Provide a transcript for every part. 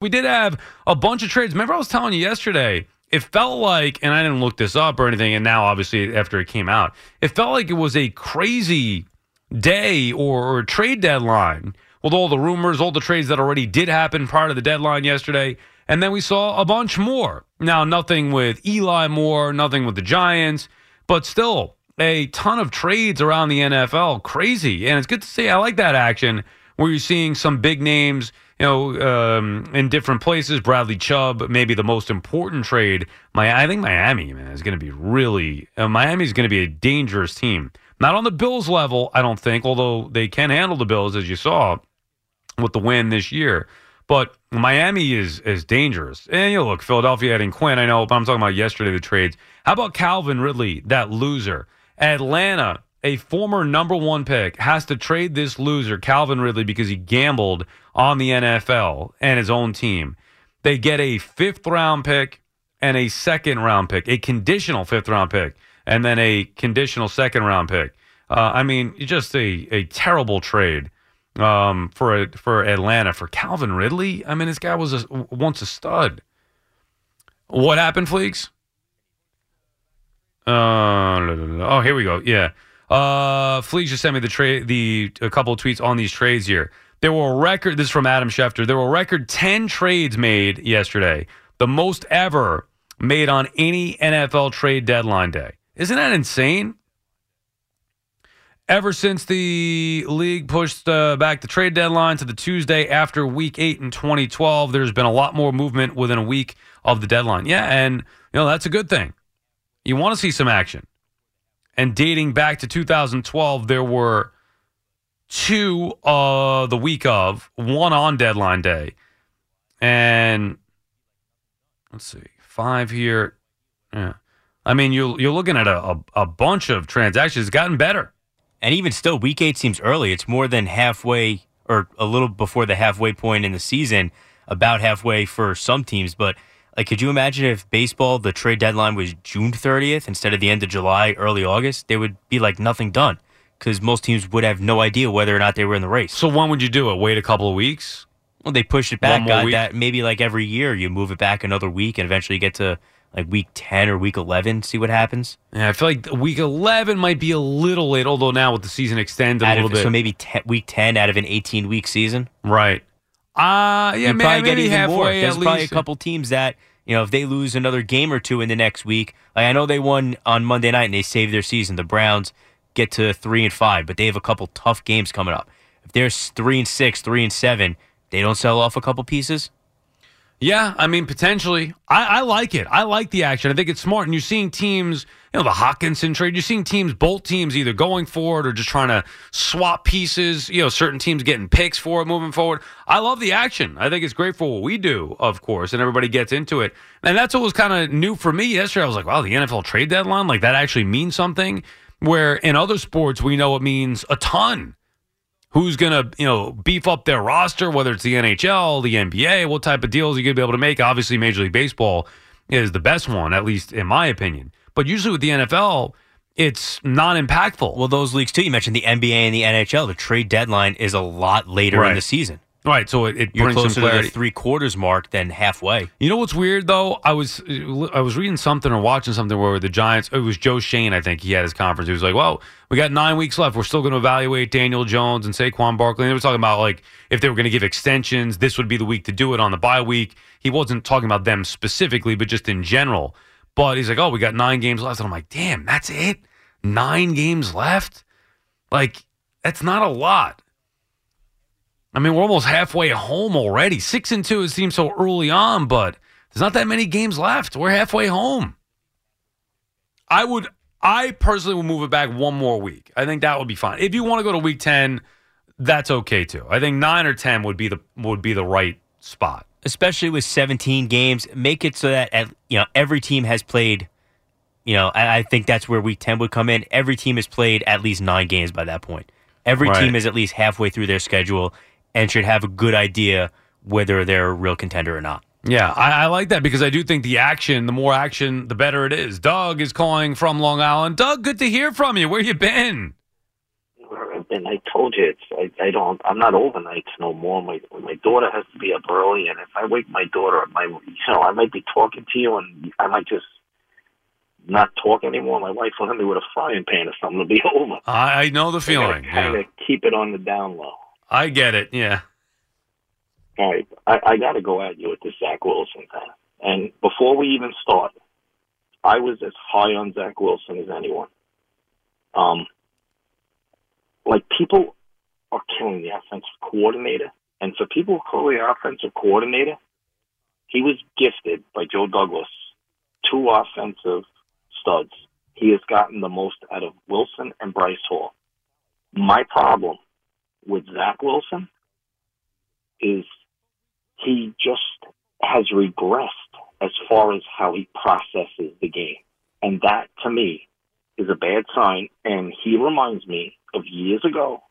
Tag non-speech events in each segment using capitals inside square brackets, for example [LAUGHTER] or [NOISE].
We did have a bunch of trades. Remember, I was telling you yesterday, it felt like, and I didn't look this up or anything, and now obviously after it came out, it felt like it was a crazy day or, or trade deadline with all the rumors, all the trades that already did happen prior to the deadline yesterday. And then we saw a bunch more. Now, nothing with Elijah Moore, nothing with the Giants, but still a ton of trades around the NFL. Crazy. And it's good to see. I like that action where you're seeing some big names, you know, um, in different places. Bradley Chubb, maybe the most important trade. My, I think Miami, man, is going to be really, uh, Miami is going to be a dangerous team. Not on the Bills level, I don't think, although they can handle the Bills, as you saw with the win this year. But Miami is is dangerous. And you know, look, Philadelphia adding Quinn, I know, but I'm talking about yesterday the trades. How about Calvin Ridley, that loser? Atlanta, a former number one pick, has to trade this loser, Calvin Ridley, because he gambled on the NFL and his own team. They get a fifth round pick and a second round pick, a conditional fifth round pick, and then a conditional second round pick. Uh, I mean, just a, a terrible trade um, for a, for Atlanta for Calvin Ridley. I mean, this guy was a, once a stud. What happened, Fleeks? Uh, oh, here we go. Yeah, uh, Fleeks just sent me the trade, the a couple of tweets on these trades here. There were a record. This is from Adam Schefter. There were a record ten trades made yesterday, the most ever made on any NFL trade deadline day. Isn't that insane? Ever since the league pushed uh, back the trade deadline to the Tuesday after week eight in 2012, there's been a lot more movement within a week of the deadline. Yeah, and you know that's a good thing. You want to see some action. And dating back to 2012, there were two uh the week of, one on deadline day. And let's see, five here. Yeah. I mean, you you're looking at a, a, a bunch of transactions. It's gotten better. And even still, week eight seems early. It's more than halfway or a little before the halfway point in the season, about halfway for some teams. But like, could you imagine if baseball, the trade deadline was June 30th instead of the end of July, early August? There would be like nothing done because most teams would have no idea whether or not they were in the race. So when would you do it? Wait a couple of weeks? Well, they push it back. That maybe like every year you move it back another week and eventually get to like week 10 or week 11, see what happens? Yeah, I feel like week 11 might be a little late, although now with the season extended a little of, bit. So maybe week 10 out of an 18 week season? Right. Uh, yeah, You'd probably get even halfway more. There's probably least. a couple teams that, you know, if they lose another game or two in the next week, like I know they won on Monday night and they saved their season. The Browns get to three and five, but they have a couple tough games coming up. If they're three and six, three and seven, they don't sell off a couple pieces. Yeah, I mean potentially. I, I like it. I like the action. I think it's smart. And you're seeing teams, you know, the Hockenson trade. You're seeing teams, both teams, either going forward or just trying to swap pieces. You know, certain teams getting picks for it moving forward. I love the action. I think it's great for what we do, of course, and everybody gets into it. And that's what was kind of new for me yesterday. I was like, wow, the NFL trade deadline, like that actually means something. Where in other sports we know it means a ton who's going to you know beef up their roster, whether it's the NHL, the NBA, what type of deals are you going to be able to make. Obviously, Major League Baseball is the best one, at least in my opinion. But usually with the NFL, it's not impactful. Well, those leagues too. You mentioned the NBA and the NHL. The trade deadline is a lot later Right. in the season. Right, so it, it You're brings closer to the three quarters mark than halfway. You know what's weird though? I was I was reading something or watching something where the Giants. It was Joe Schoen, I think he had his conference. He was like, "Well, we got nine weeks left. We're still going to evaluate Daniel Jones and Saquon Barkley." And they were talking about like if they were going to give extensions, this would be the week to do it on the bye week. He wasn't talking about them specifically, but just in general. But he's like, "Oh, we got nine games left," and I'm like, "Damn, that's it? Nine games left? Like that's not a lot." I mean, we're almost halfway home already. Six and two, it seems so early on, but there's not that many games left. We're halfway home. I would, I personally would move it back one more week. I think that would be fine. If you want to go to week ten, that's okay too. I think nine or ten would be the would be the right spot. especially with 17 games, make it so that at, you know every team has played. You know, I I think that's where Week 10 would come in. Every team has played at least nine games by that point. Every Right. team is at least halfway through their schedule and should have a good idea whether they're a real contender or not. Yeah, I, I like that because I do think the action, the more action, the better it is. Doug is calling from Long Island. Doug, good to hear from you. Where you been? and I told you it's I, I don't I'm not overnights no more. My my daughter has to be up early, and if I wake my daughter up, my you know I might be talking to you, and I might just not talk anymore. My wife will hit me with a frying pan or something to be [LAUGHS] over. I, I know the feeling. Kind Yeah. of keep it on the down low. I get it. Yeah. All right, I, I got to go at you with this Zach Wilson thing. And before we even start, I was as high on Zach Wilson as anyone. Um, like people are killing the offensive coordinator, and for people who call the offensive coordinator, he was gifted by Joe Douglas two offensive studs. He has gotten the most out of Wilson and Breece Hall. My problem with Zach Wilson is he just has regressed as far as how he processes the game. And that, to me, is a bad sign. And he reminds me of years ago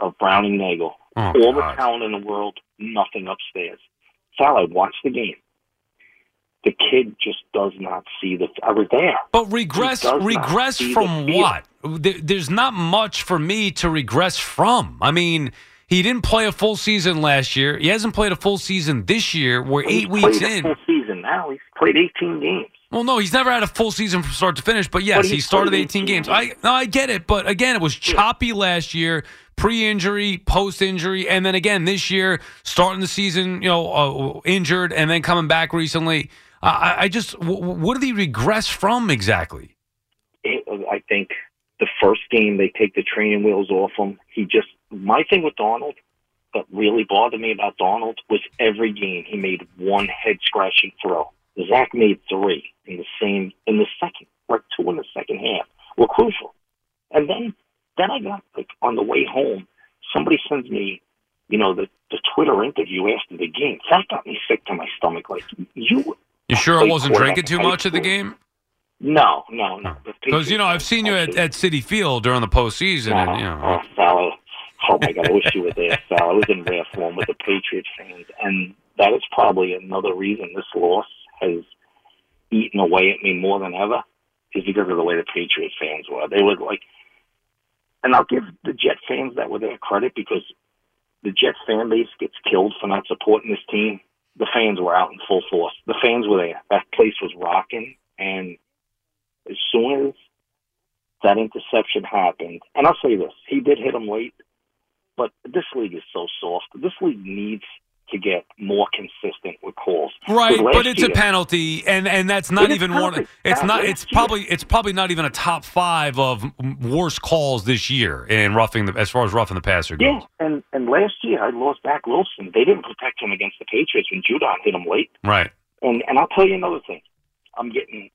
of Browning Nagle. Oh, All the talent in the world, nothing upstairs. Sal, I watched the game. The kid just does not see the. I was there. But regress, He does not regress see the from what? There- There's not much for me to regress from. I mean, he didn't play a full season last year. He hasn't played a full season this year. We're He's eight weeks in. full season now. He's played 18 games. Well, no, he's never had a full season from start to finish. But yes, But he started 18 18 games. I no, I get it. But again, it was choppy last year, pre-injury, post-injury, and then again this year, starting the season, you know, uh, injured, and then coming back recently. I, I- just, w- what did he regress from exactly? it, I think the first game they take the training wheels off him. He just my thing with Darnold that really bothered me about Darnold was every game he made one head scratching throw. Zach made three in the same in the second, like two in the second half, were crucial. And then then I got like on the way home, somebody sends me, you know, the the Twitter interview after the game. That got me sick to my stomach. Like you You sure I wasn't drinking too much at the game? no, no, no. Oh. Because you know I've seen you at, at Citi Field during the postseason, and you know. Oh, Sal, oh my God, I wish you were there, [LAUGHS] Sal. I was in rare form with the Patriots fans, and that is probably another reason this loss has eaten away at me more than ever, is because of the way the Patriots fans were. They were like, and I'll give the Jet fans that were there credit because the Jet fan base gets killed for not supporting this team. The fans were out in full force. The fans were there. That place was rocking, and as soon as that interception happened, and I'll say this, he did hit him late, but this league is so soft. This league needs to get more consistent Right, but it's a penalty, and and that's not even one. It's not. It's year. probably it's probably not even a top five of worst calls this year in roughing the as far as roughing the passer goes. Yeah, and and last year I lost back Wilson. They didn't protect him against the Patriots when Judon hit him late. Right. And and I'll tell you another thing. I'm getting,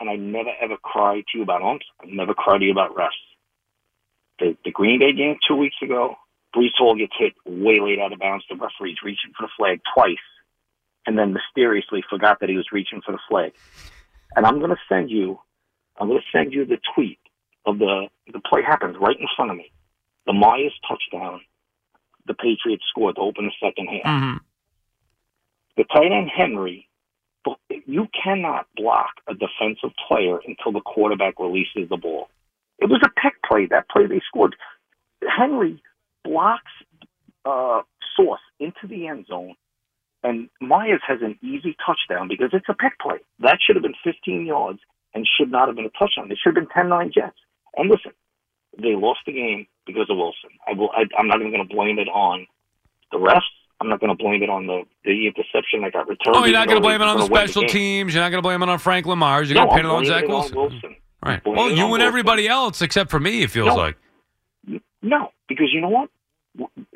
and I never ever cry to you about umps. I never cry to you about refs. The the Green Bay game two weeks ago, Breece Hall gets hit way late out of bounds. The referee's reaching for the flag twice, and then mysteriously forgot that he was reaching for the flag. And I'm going to send you, I'm going to send you the tweet of the the play happens right in front of me. The Meyers touchdown. The Patriots scored to open the second half hmm the tight end Henry, you cannot block a defensive player until the quarterback releases the ball. It was a pick play. That play they scored. Henry blocks uh, Sauce into the end zone, and Meyers has an easy touchdown because it's a pick play. That should have been 15 yards and should not have been a touchdown. It should have been 10-9 Jets. And listen, they lost the game because of Wilson. I will. I, I'm not even going to blame it on the refs. I'm not going to blame it on the the interception that got returned. Oh, you're not going to blame it on the were gonna win special game. teams. You're not going to blame it on Frank Myers. You're No, going to pin it on Zach Wilson. Wilson. Right. Well, you and Wilson. everybody else, except for me, it feels No. like. No, because you know what?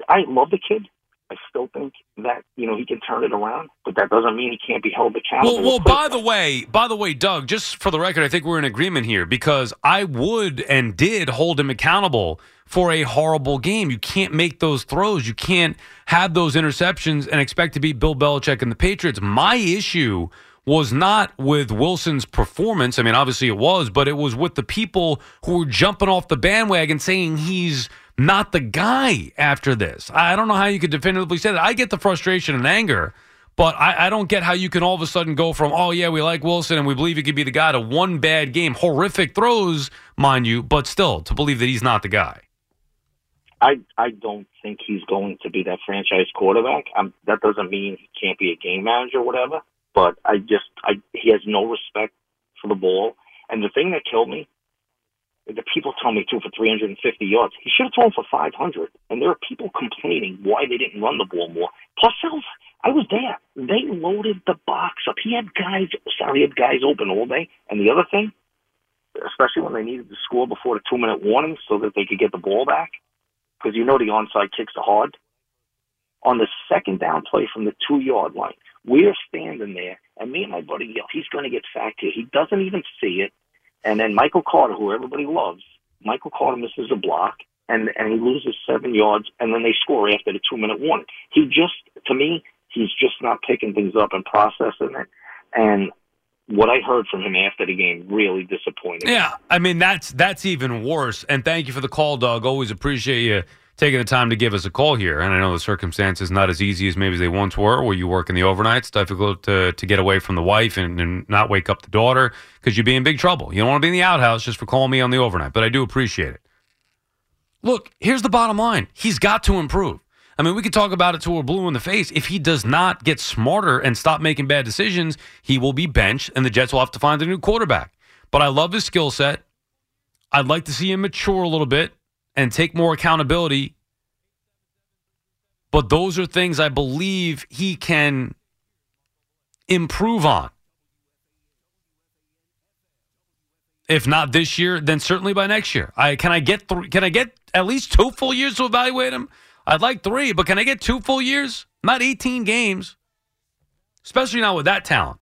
I love the kid. I still think that you know he can turn it around, but that doesn't mean he can't be held accountable. Well, well. By the way, by the way, Doug. Just for the record, I think we're in agreement here because I would and did hold him accountable for a horrible game. You can't make those throws. You can't have those interceptions and expect to beat Bill Belichick and the Patriots. My issue was not with Wilson's performance. I mean, obviously it was, but it was with the people who were jumping off the bandwagon saying he's not the guy after this. I don't know how you could definitively say that. I get the frustration and anger, but I, I don't get how you can all of a sudden go from, oh, yeah, we like Wilson and we believe he could be the guy to one bad game, horrific throws, mind you, but still to believe that he's not the guy. I I don't think he's going to be that franchise quarterback. Um, that doesn't mean he can't be a game manager or whatever. But I just I he has no respect for the ball. And the thing that killed me, the people tell me too for 350 yards. He should have thrown for 500. And there are people complaining why they didn't run the ball more. Parcells, I was there. They loaded the box up. He had guys, sorry, he had guys open all day. And the other thing, especially when they needed to score before the two minute warning so that they could get the ball back, because you know the onside kicks are hard. On the second down play from the two yard line, we're standing there, and me and my buddy yell, he's going to get sacked here. He doesn't even see it. And then Michael Carter, who everybody loves, Michael Carter misses a block, and, and he loses seven yards, and then they score after the two minute warning. He just, to me, he's just not picking things up and processing it. And what I heard from him after the game really disappointed. Yeah, I mean that's that's even worse. And thank you for the call, Doug. Always appreciate you taking the time to give us a call here. And I know the circumstances not as easy as maybe they once were, where you work in the overnight. It's difficult to to get away from the wife and, and not wake up the daughter because you'd be in big trouble. You don't want to be in the outhouse just for calling me on the overnight. But I do appreciate it. Look, here's the bottom line: he's got to improve. I mean, we could talk about it till we're blue in the face. If he does not get smarter and stop making bad decisions, he will be benched, and the Jets will have to find a new quarterback. But I love his skill set. I'd like to see him mature a little bit and take more accountability. But those are things I believe he can improve on. If not this year, then certainly by next year. I can I get th- can I get at least two full years to evaluate him? I'd like three, but can I get two full years? Not 18 games, especially not with that talent.